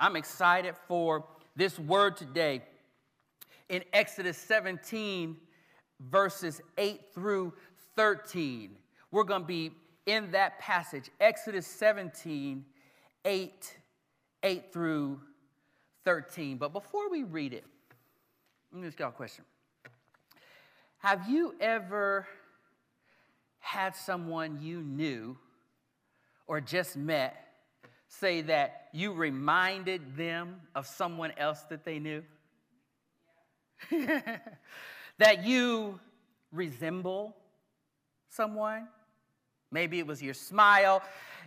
I'm excited for this word today. In Exodus 17, verses 8 through 13, we're going to be in that passage, Exodus 17, 8, 8 through 13. But before we read it, let me ask y'all a question. Have you ever had someone you knew or just met say that you reminded them of someone else that they knew? that you resemble someone? Maybe it was your smile,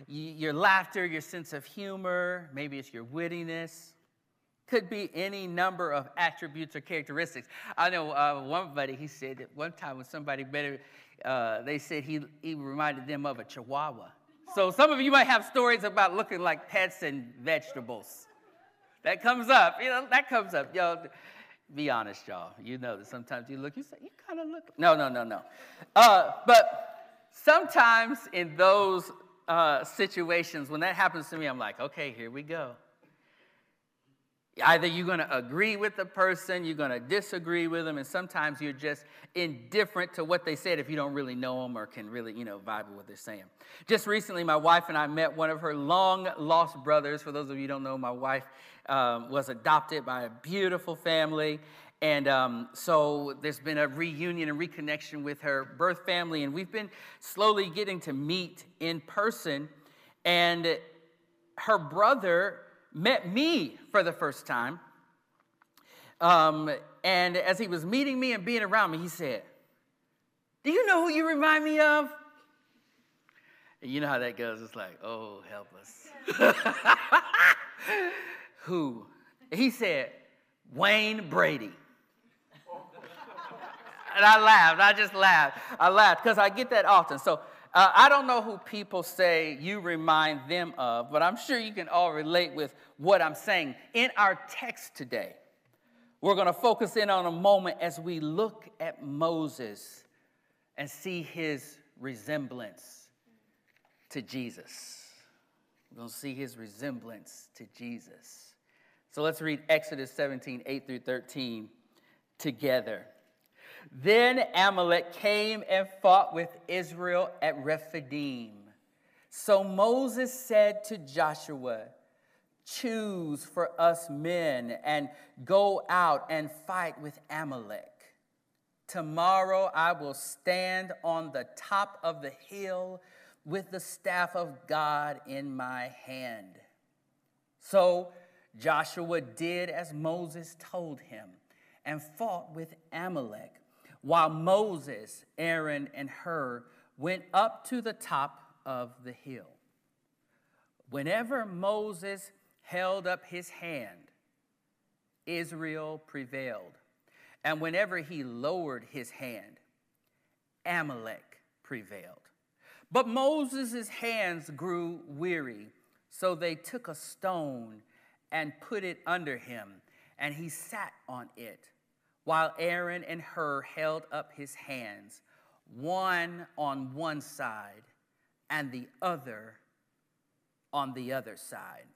your laughter, your sense of humor, maybe it's your wittiness. Could be any number of attributes or characteristics. I know uh, one buddy, he said that one time when somebody better, uh, they said he, he reminded them of a chihuahua. So some of you might have stories about looking like pets and vegetables. That comes up, you know, that comes up. Y'all, be honest, y'all. You know that sometimes you look, you say, you kind of look. No, no, no, no. Uh, but sometimes in those uh, situations, when that happens to me, I'm like, okay, here we go. Either you're going to agree with the person, you're going to disagree with them, and sometimes you're just indifferent to what they said if you don't really know them or can really, you know, vibe with what they're saying. Just recently, my wife and I met one of her long lost brothers. For those of you who don't know, my wife um, was adopted by a beautiful family, and um, so there's been a reunion and reconnection with her birth family, and we've been slowly getting to meet in person. And her brother met me for the first time. Um, and as he was meeting me and being around me, he said, Do you know who you remind me of? And you know how that goes. It's like, oh, help us. who? He said, Wayne Brady. And I laughed. I just laughed. I laughed because I get that often. So uh, I don't know who people say you remind them of, but I'm sure you can all relate with what I'm saying. In our text today, we're going to focus in on a moment as we look at Moses and see his resemblance to Jesus. We're going to see his resemblance to Jesus. So let's read Exodus 17, 8 through 13 together. Then Amalek came and fought with Israel at Rephidim. So Moses said to Joshua, Choose for us men and go out and fight with Amalek. Tomorrow I will stand on the top of the hill with the staff of God in my hand. So Joshua did as Moses told him and fought with Amalek while Moses, Aaron, and Hur went up to the top of the hill. Whenever Moses held up his hand, Israel prevailed. And whenever he lowered his hand, Amalek prevailed. But Moses' hands grew weary, so they took a stone and put it under him, and he sat on it while Aaron and Hur held up his hands, one on one side and the other on the other side.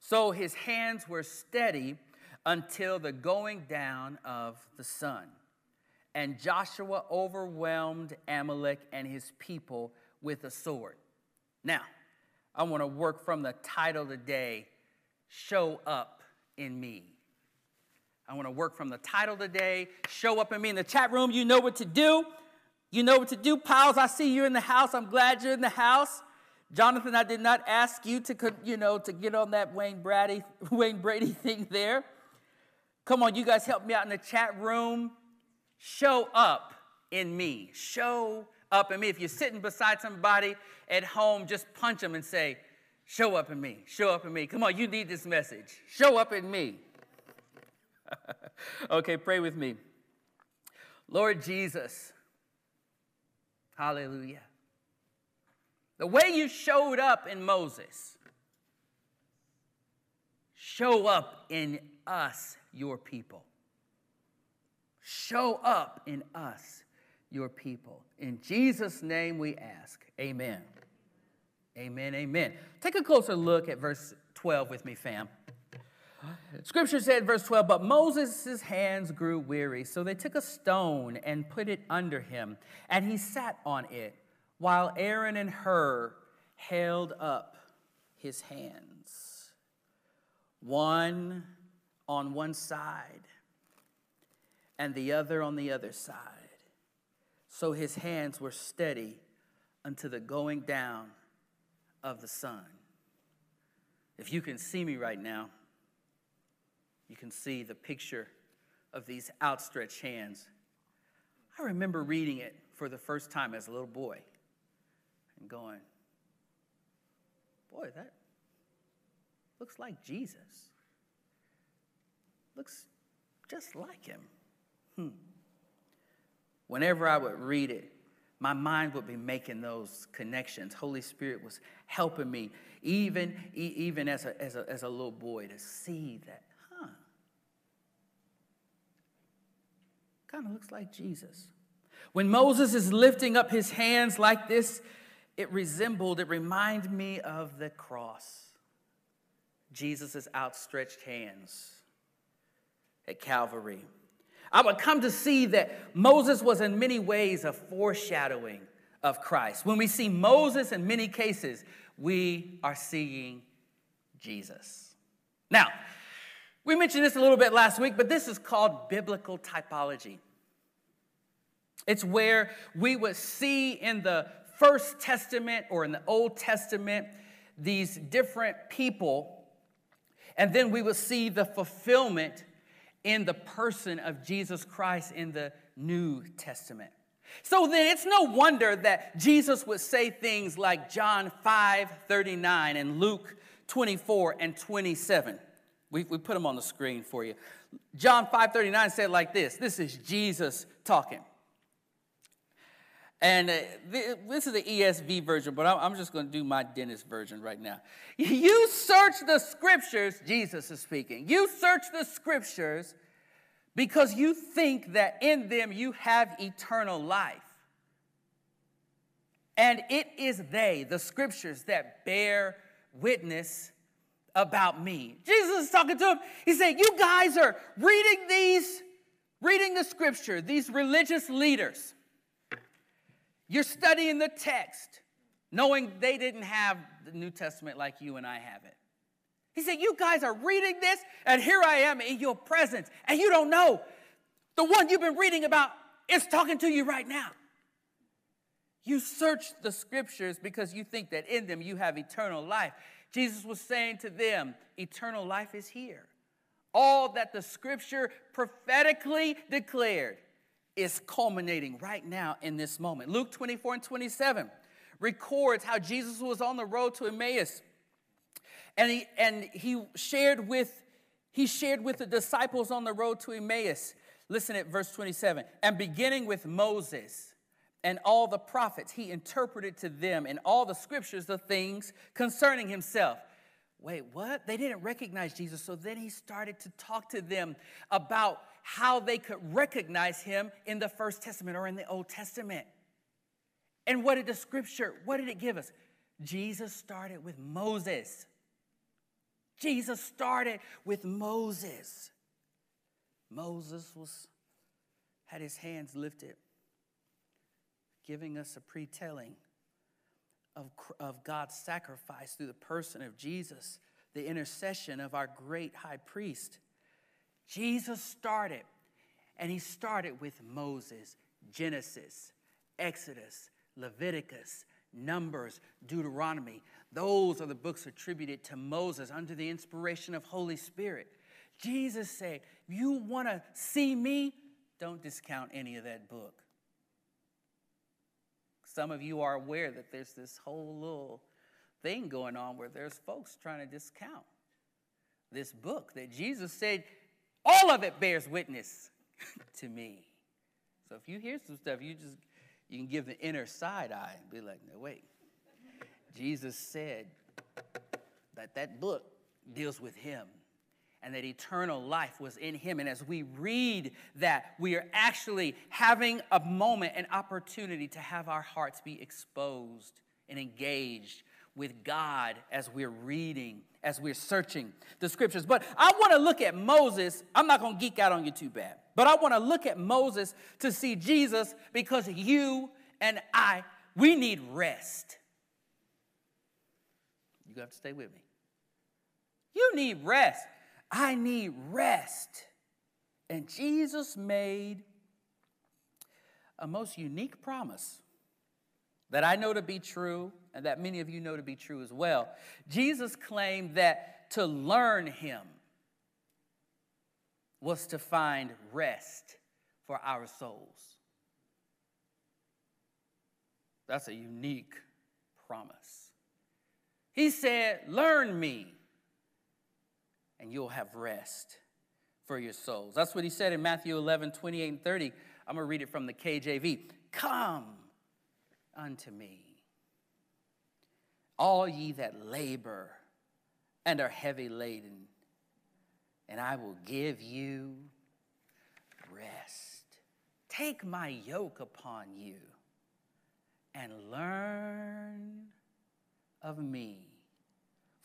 So his hands were steady until the going down of the sun. And Joshua overwhelmed Amalek and his people with a sword. Now, I want to work from the title today Show Up in Me. I want to work from the title today. Show up in me in the chat room. You know what to do. You know what to do. Pals, I see you in the house. I'm glad you're in the house. Jonathan, I did not ask you to, you know, to get on that Wayne Brady, Wayne Brady thing there. Come on, you guys help me out in the chat room. Show up in me. Show up in me. If you're sitting beside somebody at home, just punch them and say, Show up in me. Show up in me. Come on, you need this message. Show up in me. okay, pray with me. Lord Jesus, hallelujah. The way you showed up in Moses, show up in us, your people. Show up in us, your people. In Jesus' name we ask. Amen. Amen. Amen. Take a closer look at verse 12 with me, fam. Scripture said, verse 12, but Moses' hands grew weary, so they took a stone and put it under him, and he sat on it, while Aaron and Hur held up his hands, one on one side and the other on the other side. So his hands were steady unto the going down of the sun. If you can see me right now, you can see the picture of these outstretched hands. I remember reading it for the first time as a little boy and going, Boy, that looks like Jesus. Looks just like him. Hmm. Whenever I would read it, my mind would be making those connections. Holy Spirit was helping me, even, even as, a, as, a, as a little boy, to see that, huh, kind of looks like Jesus. When Moses is lifting up his hands like this, it resembled, it reminded me of the cross. Jesus' outstretched hands at Calvary. I would come to see that Moses was in many ways a foreshadowing of Christ. When we see Moses in many cases, we are seeing Jesus. Now, we mentioned this a little bit last week, but this is called biblical typology. It's where we would see in the First Testament or in the Old Testament these different people, and then we would see the fulfillment in the person of Jesus Christ in the New Testament. So then it's no wonder that Jesus would say things like John 5 39 and Luke 24 and 27. We, we put them on the screen for you. John 5 39 said like this this is Jesus talking. And uh, this is the ESV version, but I'm just going to do my Dennis version right now. You search the scriptures, Jesus is speaking. You search the scriptures because you think that in them you have eternal life. And it is they, the scriptures, that bear witness about me. Jesus is talking to him. He said, You guys are reading these, reading the scripture, these religious leaders. You're studying the text, knowing they didn't have the New Testament like you and I have it. He said, You guys are reading this, and here I am in your presence, and you don't know. The one you've been reading about is talking to you right now. You search the scriptures because you think that in them you have eternal life. Jesus was saying to them, Eternal life is here. All that the scripture prophetically declared is culminating right now in this moment. Luke 24 and 27 records how Jesus was on the road to Emmaus and he, and he shared with he shared with the disciples on the road to Emmaus. Listen at verse 27. And beginning with Moses and all the prophets, he interpreted to them in all the scriptures the things concerning himself. Wait, what? They didn't recognize Jesus. So then he started to talk to them about how they could recognize him in the First Testament or in the Old Testament. And what did the scripture, what did it give us? Jesus started with Moses. Jesus started with Moses. Moses was had his hands lifted, giving us a pre-telling of, of God's sacrifice through the person of Jesus, the intercession of our great high priest. Jesus started, and he started with Moses, Genesis, Exodus, Leviticus, Numbers, Deuteronomy. Those are the books attributed to Moses under the inspiration of Holy Spirit. Jesus said, You want to see me? Don't discount any of that book. Some of you are aware that there's this whole little thing going on where there's folks trying to discount this book that Jesus said, all of it bears witness to me. So if you hear some stuff, you just you can give the inner side eye and be like, no, wait. Jesus said that that book deals with him and that eternal life was in him. And as we read that, we are actually having a moment, an opportunity to have our hearts be exposed and engaged with God as we're reading, as we're searching the scriptures. But I want to look at Moses. I'm not going to geek out on you too bad, but I want to look at Moses to see Jesus because you and I, we need rest. You have to stay with me. You need rest. I need rest. And Jesus made a most unique promise that I know to be true and that many of you know to be true as well. Jesus claimed that to learn him was to find rest for our souls. That's a unique promise. He said, Learn me, and you'll have rest for your souls. That's what he said in Matthew 11, 28 and 30. I'm going to read it from the KJV. Come unto me all ye that labor and are heavy laden, and I will give you rest. Take my yoke upon you and learn of me,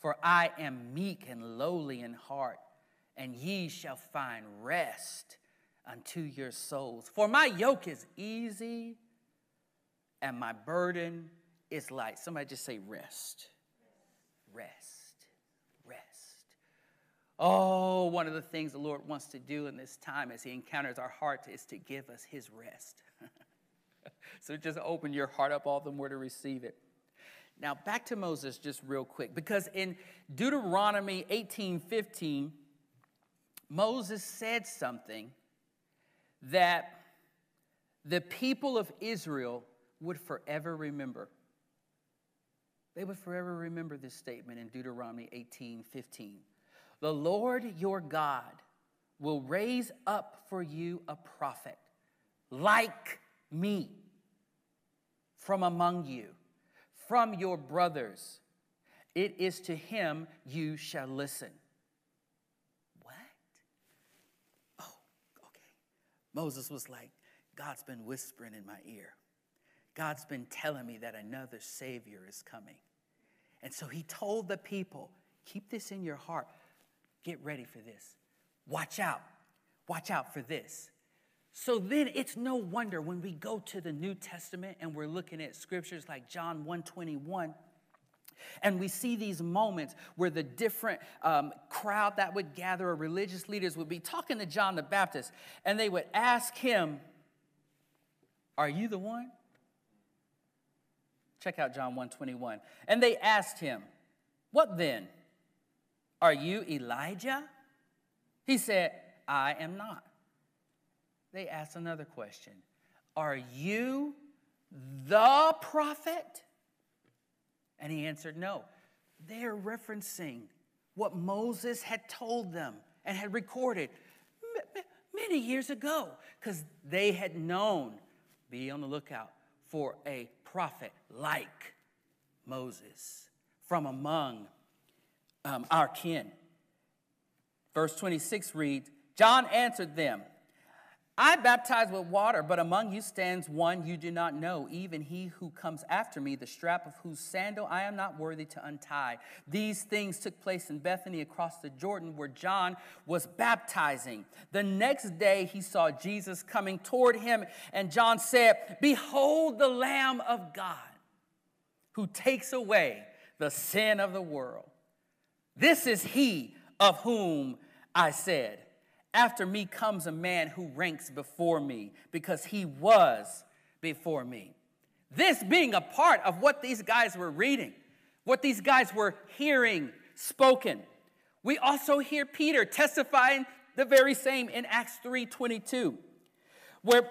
for I am meek and lowly in heart, and ye shall find rest unto your souls. For my yoke is easy and my burden is light. Somebody just say rest. Rest. Rest. Oh, one of the things the Lord wants to do in this time as He encounters our heart is to give us His rest. so just open your heart up all the more to receive it. Now, back to Moses just real quick, because in Deuteronomy 18:15 Moses said something that the people of Israel would forever remember. They would forever remember this statement in Deuteronomy 18:15. The Lord your God will raise up for you a prophet like me from among you, from your brothers. It is to him you shall listen. What? Oh, okay. Moses was like, God's been whispering in my ear. God's been telling me that another Savior is coming. And so he told the people, keep this in your heart. Get ready for this. Watch out. Watch out for this. So then it's no wonder when we go to the New Testament and we're looking at scriptures like John 121 and we see these moments where the different um, crowd that would gather or religious leaders would be talking to John the Baptist and they would ask him, Are you the one? Check out John 121. And they asked him, What then? Are you Elijah? He said, I am not. They asked another question Are you the prophet? And he answered, No. They're referencing what Moses had told them and had recorded many years ago because they had known. Be on the lookout for a prophet like Moses from among um, our kin. Verse 26 reads John answered them, I baptize with water, but among you stands one you do not know, even he who comes after me, the strap of whose sandal I am not worthy to untie. These things took place in Bethany across the Jordan, where John was baptizing. The next day he saw Jesus coming toward him, and John said, Behold the Lamb of God who takes away the sin of the world. This is he of whom I said, after me comes a man who ranks before me because he was before me. This being a part of what these guys were reading, what these guys were hearing spoken. We also hear Peter testifying the very same in Acts 3:22, where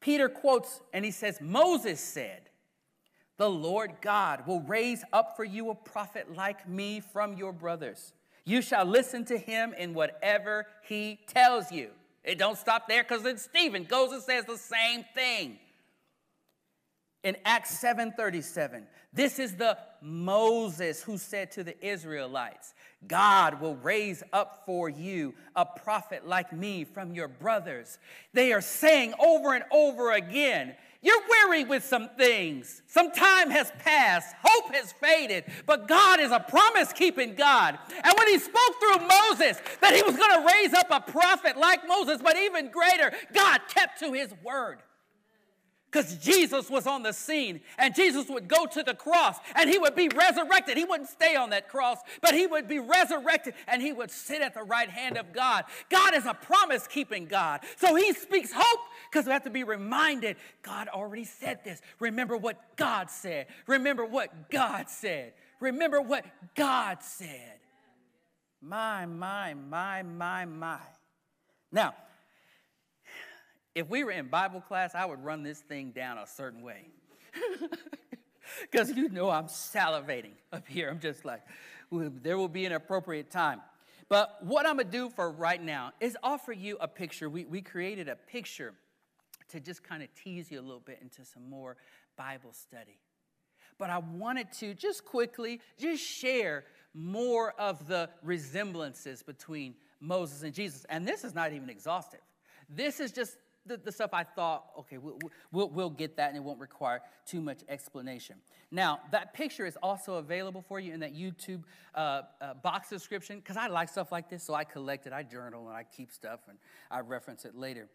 Peter quotes and he says, Moses said, The Lord God will raise up for you a prophet like me from your brothers. You shall listen to him in whatever he tells you. It don't stop there because then Stephen goes and says the same thing. In Acts 7:37, this is the Moses who said to the Israelites, God will raise up for you a prophet like me from your brothers. They are saying over and over again, You're weary with some things. Some time has passed. Hope has faded. But God is a promise keeping God. And when He spoke through Moses that He was going to raise up a prophet like Moses, but even greater, God kept to His word because Jesus was on the scene and Jesus would go to the cross and he would be resurrected. He wouldn't stay on that cross, but he would be resurrected and he would sit at the right hand of God. God is a promise keeping God. So he speaks hope because we have to be reminded God already said this. Remember what God said. Remember what God said. Remember what God said. My, my, my, my, my. Now, if we were in Bible class, I would run this thing down a certain way. Because you know I'm salivating up here. I'm just like, there will be an appropriate time. But what I'm going to do for right now is offer you a picture. We, we created a picture to just kind of tease you a little bit into some more Bible study. But I wanted to just quickly just share more of the resemblances between Moses and Jesus. And this is not even exhaustive. This is just the, the stuff I thought, okay, we'll, we'll, we'll get that and it won't require too much explanation. Now, that picture is also available for you in that YouTube uh, uh, box description because I like stuff like this, so I collect it, I journal, and I keep stuff and I reference it later.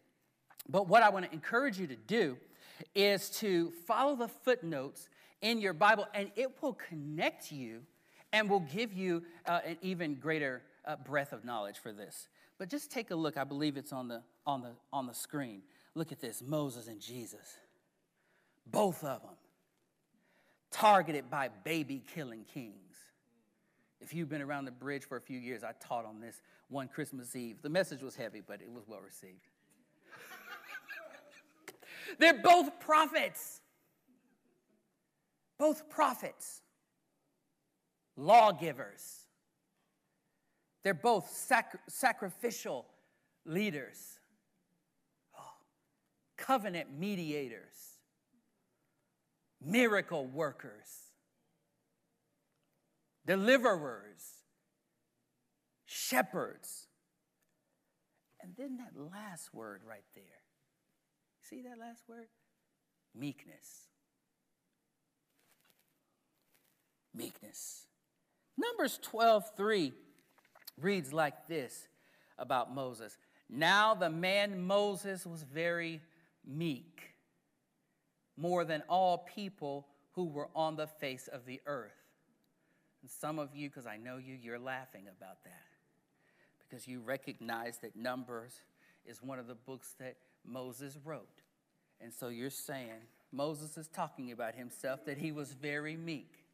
But what I want to encourage you to do is to follow the footnotes in your Bible, and it will connect you and will give you uh, an even greater uh, breadth of knowledge for this. But just take a look. I believe it's on the, on the, on the screen. Look at this Moses and Jesus. Both of them targeted by baby killing kings. If you've been around the bridge for a few years, I taught on this one Christmas Eve. The message was heavy, but it was well received. They're both prophets. Both prophets, lawgivers they're both sac- sacrificial leaders, covenant mediators, miracle workers, deliverers, shepherds. And then that last word right there. See that last word? Meekness. Meekness. Numbers 12, 3 reads like this about Moses Now the man Moses was very meek, more than all people who were on the face of the earth. And some of you, because I know you, you're laughing about that because you recognize that Numbers is one of the books that Moses wrote. And so you're saying Moses is talking about himself that he was very meek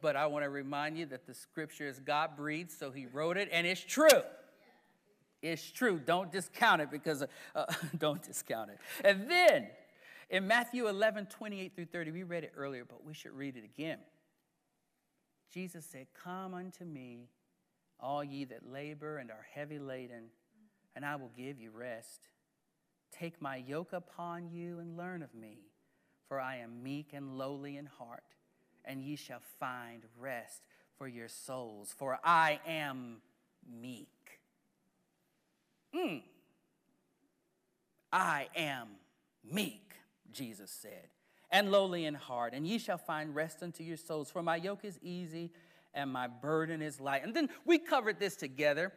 but I want to remind you that the scripture is God breathed, so he wrote it, and it's true. It's true. Don't discount it because, uh, don't discount it. And then in Matthew 11, 28 through 30, we read it earlier, but we should read it again. Jesus said, Come unto me, all ye that labor and are heavy laden, and I will give you rest. Take my yoke upon you and learn of me, for I am meek and lowly in heart and ye shall find rest for your souls, for I am meek. Mm. I am meek, Jesus said, and lowly in heart, and ye shall find rest unto your souls, for my yoke is easy and my burden is light. And then we covered this together.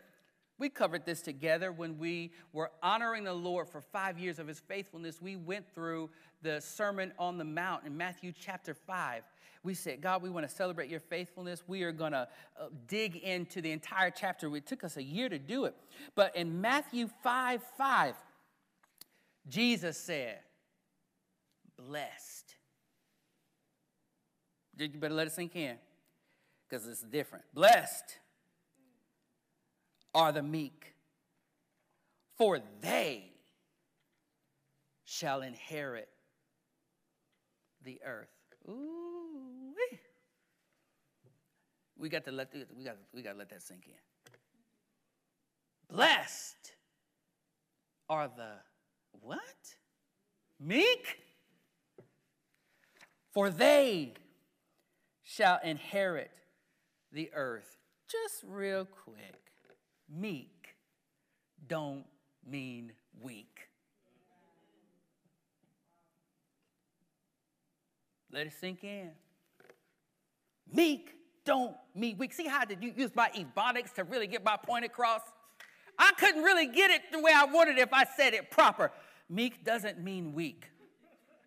We covered this together when we were honoring the Lord for five years of his faithfulness. We went through the Sermon on the Mount in Matthew chapter 5 we said, God, we want to celebrate your faithfulness. We are going to uh, dig into the entire chapter. It took us a year to do it. But in Matthew 5 5, Jesus said, Blessed. You better let it sink in because it's different. Blessed are the meek, for they shall inherit the earth. Ooh. We got to let we got we got to let that sink in. Blessed are the what? Meek? For they shall inherit the earth. Just real quick. Meek don't mean weak. Let it sink in. Meek don't mean weak. See how I did you use my ebonics to really get my point across? I couldn't really get it the way I wanted if I said it proper. Meek doesn't mean weak.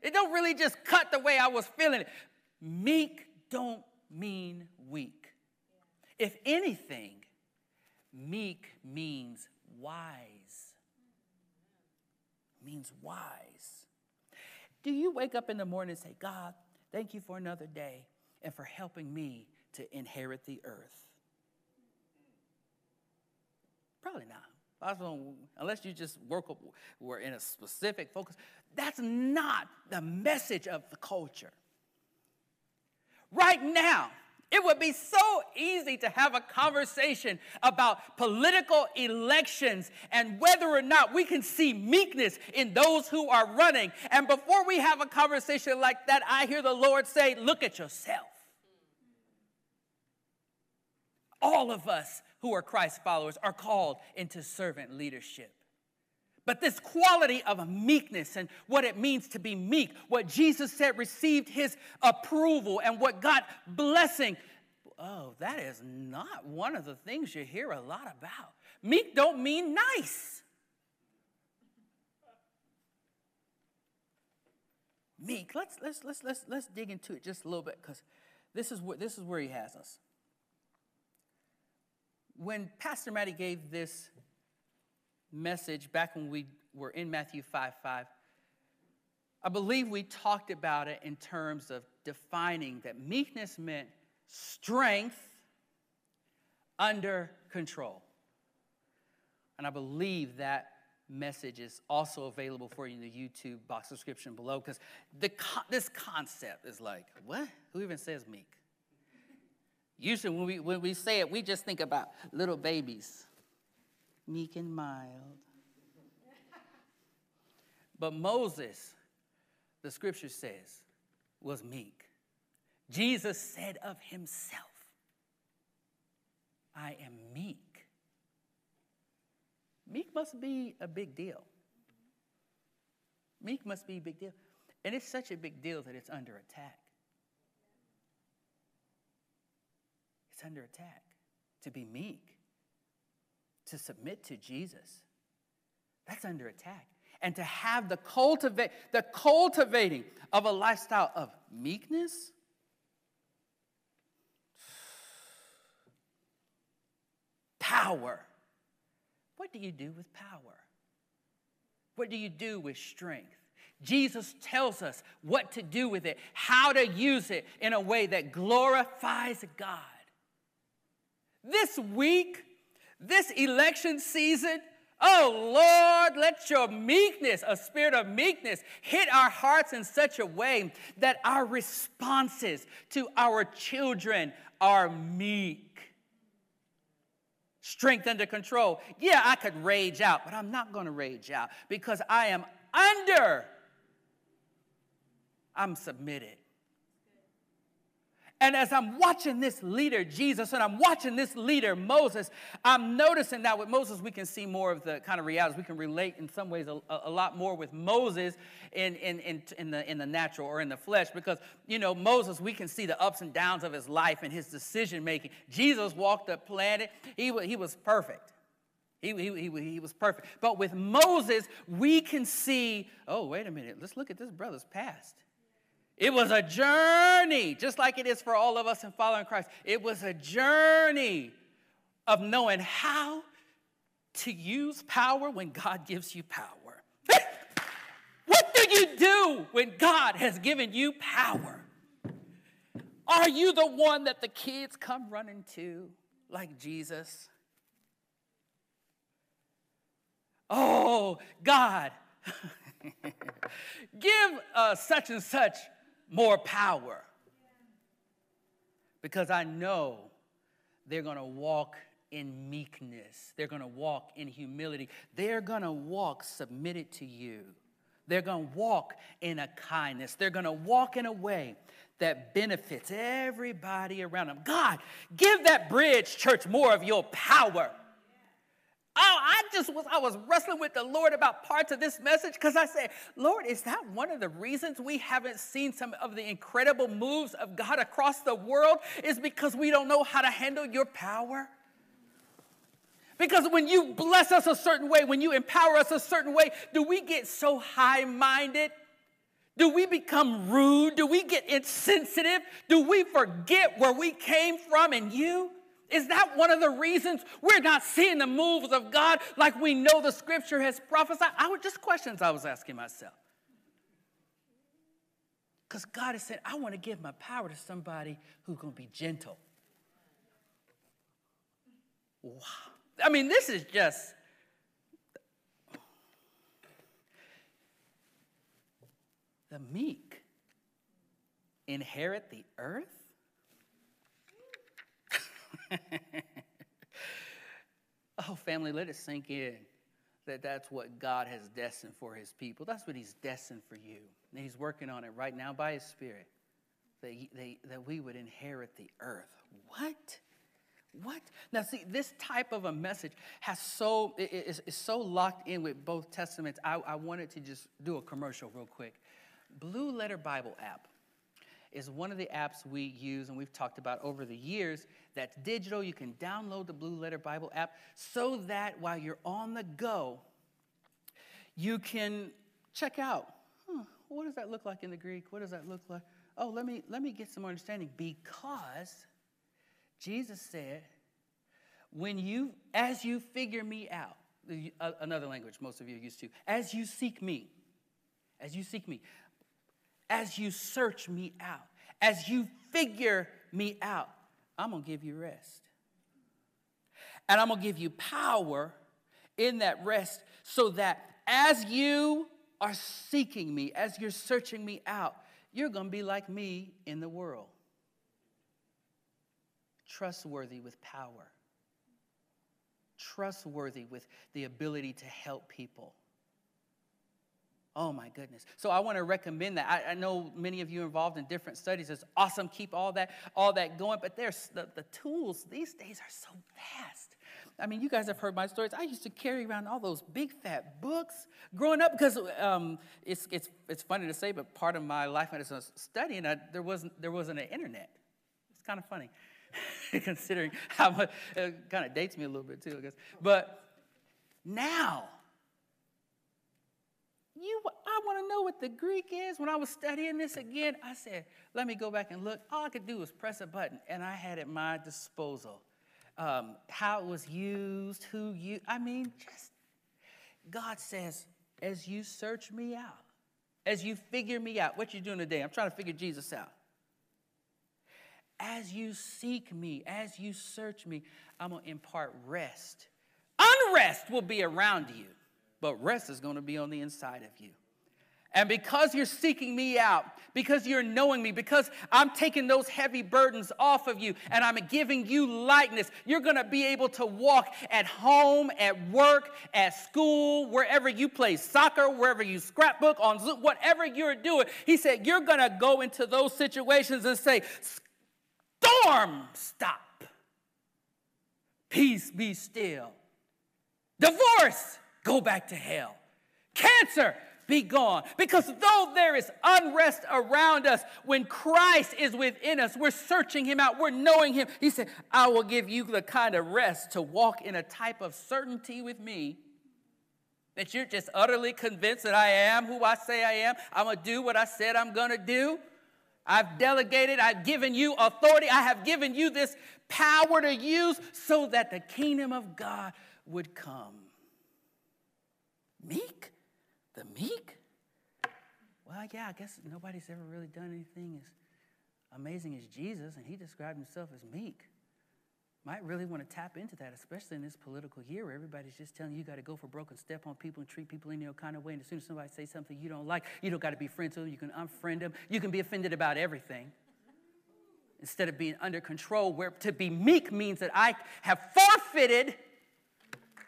It don't really just cut the way I was feeling it. Meek don't mean weak. If anything, meek means wise. Means wise. Do you wake up in the morning and say, God, thank you for another day and for helping me to inherit the earth? Probably not. Unless you just work up, we're in a specific focus. That's not the message of the culture. Right now, it would be so easy to have a conversation about political elections and whether or not we can see meekness in those who are running. And before we have a conversation like that, I hear the Lord say, Look at yourself. All of us who are Christ followers are called into servant leadership. But this quality of meekness and what it means to be meek, what Jesus said received his approval and what got blessing, oh, that is not one of the things you hear a lot about. Meek don't mean nice. Meek, let's let's let's let's let's dig into it just a little bit because this is where this is where he has us. When Pastor Matty gave this message back when we were in Matthew 5 5, I believe we talked about it in terms of defining that meekness meant strength under control. And I believe that message is also available for you in the YouTube box description below because this concept is like, what? Who even says meek? Usually, when we, when we say it, we just think about little babies meek and mild. But Moses, the scripture says, was meek. Jesus said of himself, I am meek. Meek must be a big deal. Meek must be a big deal. And it's such a big deal that it's under attack. It's under attack to be meek to submit to Jesus. That's under attack. And to have the cultivate the cultivating of a lifestyle of meekness. Power. What do you do with power? What do you do with strength? Jesus tells us what to do with it, how to use it in a way that glorifies God. This week, this election season, oh Lord, let your meekness, a spirit of meekness, hit our hearts in such a way that our responses to our children are meek. Strength under control. Yeah, I could rage out, but I'm not going to rage out because I am under. I'm submitted. And as I'm watching this leader, Jesus, and I'm watching this leader, Moses, I'm noticing that with Moses, we can see more of the kind of realities. We can relate in some ways a, a lot more with Moses in, in, in, in, the, in the natural or in the flesh because, you know, Moses, we can see the ups and downs of his life and his decision making. Jesus walked the planet, he, he was perfect. He, he, he, he, was perfect. But with Moses, we can see oh, wait a minute, let's look at this brother's past. It was a journey, just like it is for all of us in following Christ. It was a journey of knowing how to use power when God gives you power. what do you do when God has given you power? Are you the one that the kids come running to like Jesus? Oh, God, give uh, such and such more power. Because I know they're going to walk in meekness, they're going to walk in humility, they're going to walk submitted to you. They're going to walk in a kindness. They're going to walk in a way that benefits everybody around them. God, give that bridge church more of your power. Oh, I just was, I was wrestling with the Lord about parts of this message because I said, Lord, is that one of the reasons we haven't seen some of the incredible moves of God across the world? Is because we don't know how to handle your power? Because when you bless us a certain way, when you empower us a certain way, do we get so high minded? Do we become rude? Do we get insensitive? Do we forget where we came from and you? Is that one of the reasons we're not seeing the moves of God like we know the scripture has prophesied? I was just questions I was asking myself. Because God has said, I want to give my power to somebody who's going to be gentle. Wow. I mean, this is just. The meek inherit the earth? oh, family, let it sink in that that's what God has destined for his people. That's what he's destined for you. And he's working on it right now by his spirit that, they, that we would inherit the earth. What? What? Now, see, this type of a message has so is, is so locked in with both testaments. I, I wanted to just do a commercial real quick. Blue Letter Bible app is one of the apps we use and we've talked about over the years. That's digital. You can download the Blue Letter Bible app so that while you're on the go, you can check out. Huh, what does that look like in the Greek? What does that look like? Oh, let me let me get some understanding because Jesus said, when you, as you figure me out, uh, another language most of you are used to, as you seek me, as you seek me, as you search me out, as you figure me out, I'm gonna give you rest. And I'm gonna give you power in that rest so that as you are seeking me, as you're searching me out, you're gonna be like me in the world trustworthy with power, trustworthy with the ability to help people. Oh my goodness. So I want to recommend that. I, I, know many of you involved in different studies. It's awesome. Keep all that, all that going. But there's the, the tools these days are so fast. I mean, you guys have heard my stories. I used to carry around all those big fat books growing up because um, it's, it's, it's funny to say, but part of my life as a studying, I, there, wasn't, there wasn't an internet. It's kind of funny. considering how much it kind of dates me a little bit too, I guess. But now, you, I want to know what the Greek is. When I was studying this again, I said, let me go back and look. All I could do was press a button, and I had at my disposal um, how it was used, who you, I mean, just, God says, as you search me out, as you figure me out, what you doing today? I'm trying to figure Jesus out. As you seek me, as you search me, I'm going to impart rest. Unrest will be around you, but rest is going to be on the inside of you. And because you're seeking me out, because you're knowing me, because I'm taking those heavy burdens off of you and I'm giving you lightness, you're gonna be able to walk at home, at work, at school, wherever you play soccer, wherever you scrapbook, on Zoom, whatever you're doing. He said, You're gonna go into those situations and say, storm stop. Peace be still. Divorce, go back to hell. Cancer, be gone. Because though there is unrest around us, when Christ is within us, we're searching Him out, we're knowing Him. He said, I will give you the kind of rest to walk in a type of certainty with me that you're just utterly convinced that I am who I say I am. I'm going to do what I said I'm going to do. I've delegated, I've given you authority, I have given you this power to use so that the kingdom of God would come. Meek? The meek? Well, yeah, I guess nobody's ever really done anything as amazing as Jesus, and he described himself as meek might really want to tap into that, especially in this political year where everybody's just telling you you got to go for broken step on people and treat people in your kind of way. And as soon as somebody says something you don't like, you don't got to be friends with them. You can unfriend them. You can be offended about everything instead of being under control. Where to be meek means that I have forfeited,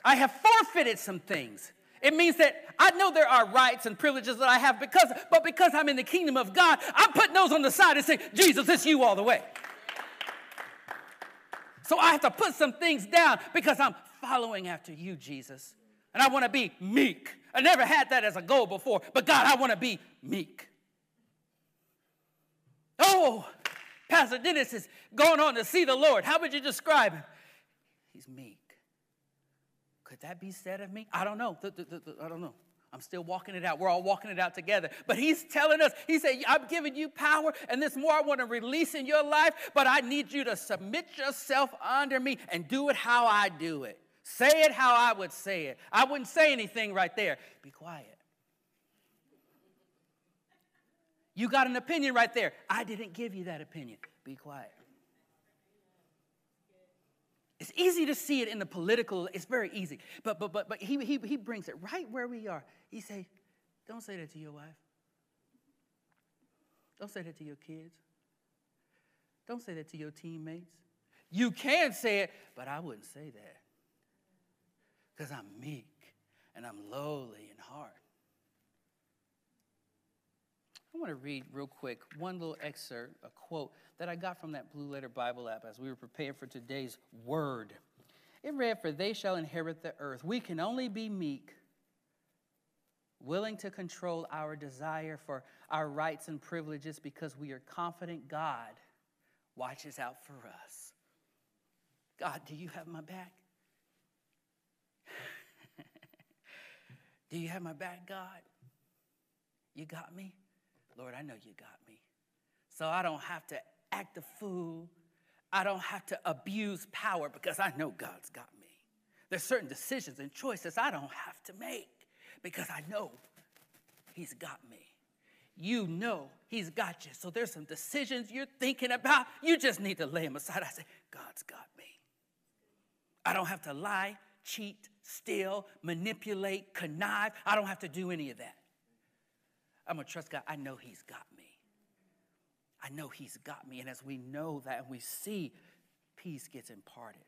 I have forfeited some things. It means that I know there are rights and privileges that I have because, but because I'm in the kingdom of God, I'm putting those on the side and say, Jesus, it's you all the way. So I have to put some things down because I'm following after you, Jesus. And I want to be meek. I never had that as a goal before, but God, I want to be meek. Oh, Pastor Dennis is going on to see the Lord. How would you describe him? He's meek. Could that be said of me? I don't know. I don't know. I'm still walking it out. We're all walking it out together. But he's telling us, he said, I'm giving you power, and this more I want to release in your life, but I need you to submit yourself under me and do it how I do it. Say it how I would say it. I wouldn't say anything right there. Be quiet. You got an opinion right there. I didn't give you that opinion. Be quiet. It's easy to see it in the political, it's very easy. But but but but he he, he brings it right where we are. He say, don't say that to your wife. Don't say that to your kids. Don't say that to your teammates. You can say it, but I wouldn't say that. Because I'm meek and I'm lowly in heart. I want to read real quick one little excerpt, a quote that I got from that Blue Letter Bible app as we were preparing for today's word. It read, For they shall inherit the earth. We can only be meek, willing to control our desire for our rights and privileges because we are confident God watches out for us. God, do you have my back? do you have my back, God? You got me? Lord, I know you got me. So I don't have to act a fool. I don't have to abuse power because I know God's got me. There's certain decisions and choices I don't have to make because I know He's got me. You know He's got you. So there's some decisions you're thinking about. You just need to lay them aside. I say, God's got me. I don't have to lie, cheat, steal, manipulate, connive. I don't have to do any of that. I'm going to trust God. I know He's got me. I know He's got me. And as we know that and we see, peace gets imparted,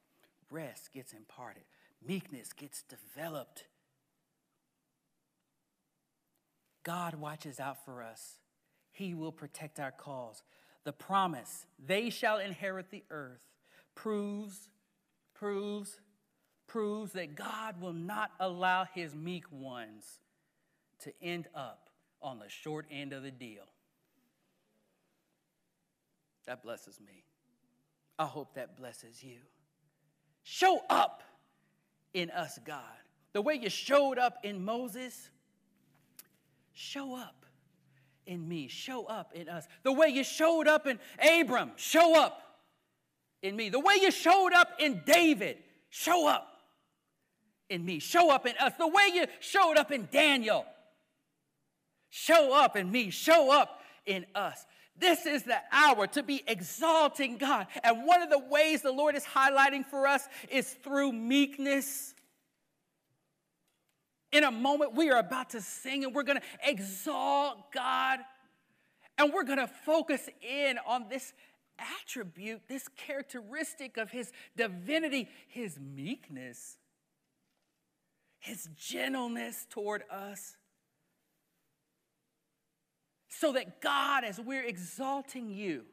rest gets imparted, meekness gets developed. God watches out for us. He will protect our cause. The promise, they shall inherit the earth, proves, proves, proves that God will not allow his meek ones to end up on the short end of the deal. That blesses me. I hope that blesses you. Show up in us, God. The way you showed up in Moses, show up in me. Show up in us. The way you showed up in Abram, show up in me. The way you showed up in David, show up in me. Show up in us. The way you showed up in Daniel, Show up in me, show up in us. This is the hour to be exalting God. And one of the ways the Lord is highlighting for us is through meekness. In a moment, we are about to sing and we're going to exalt God. And we're going to focus in on this attribute, this characteristic of His divinity, His meekness, His gentleness toward us so that God, as we're exalting you,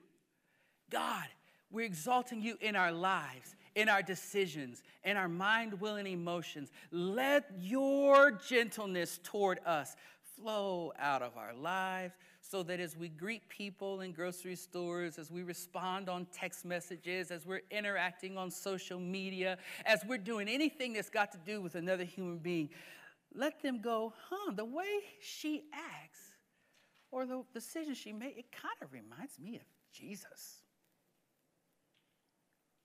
God, we're exalting you in our lives, in our decisions, in our mind, will, and emotions. Let your gentleness toward us flow out of our lives so that as we greet people in grocery stores, as we respond on text messages, as we're interacting on social media, as we're doing anything that's got to do with another human being, let them go, huh, the way she acts or the decision she made, it kind of reminds me of Jesus.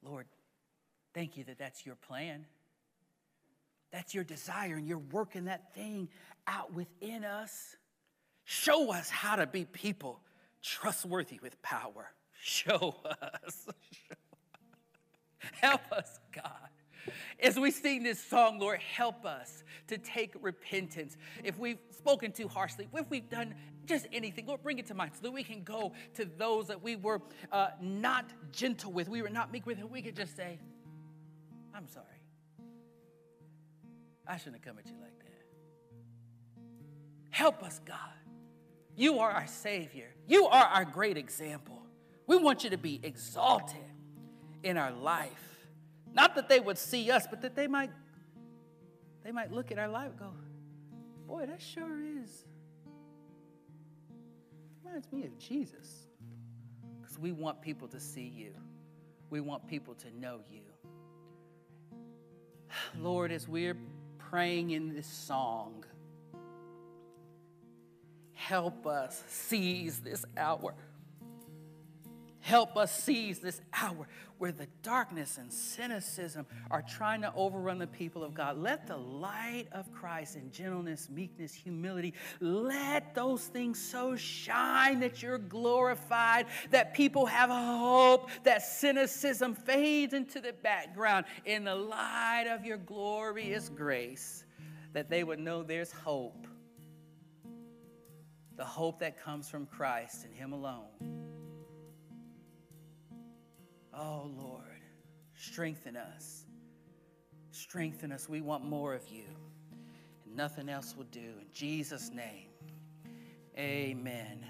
Lord, thank you that that's your plan. That's your desire, and you're working that thing out within us. Show us how to be people trustworthy with power. Show us. Help us, God. As we sing this song, Lord, help us to take repentance. If we've spoken too harshly, if we've done just anything, Lord, bring it to mind so that we can go to those that we were uh, not gentle with, we were not meek with, and we could just say, I'm sorry. I shouldn't have come at you like that. Help us, God. You are our Savior. You are our great example. We want you to be exalted in our life. Not that they would see us, but that they might They might look at our life and go, Boy, that sure is. Reminds me of Jesus. Because we want people to see you, we want people to know you. Lord, as we're praying in this song, help us seize this hour. Help us seize this hour where the darkness and cynicism are trying to overrun the people of God. Let the light of Christ in gentleness, meekness, humility, let those things so shine that you're glorified, that people have hope, that cynicism fades into the background in the light of your glorious grace, that they would know there's hope. The hope that comes from Christ and Him alone. Oh, Lord, strengthen us. Strengthen us. We want more of you. And nothing else will do. In Jesus' name, amen.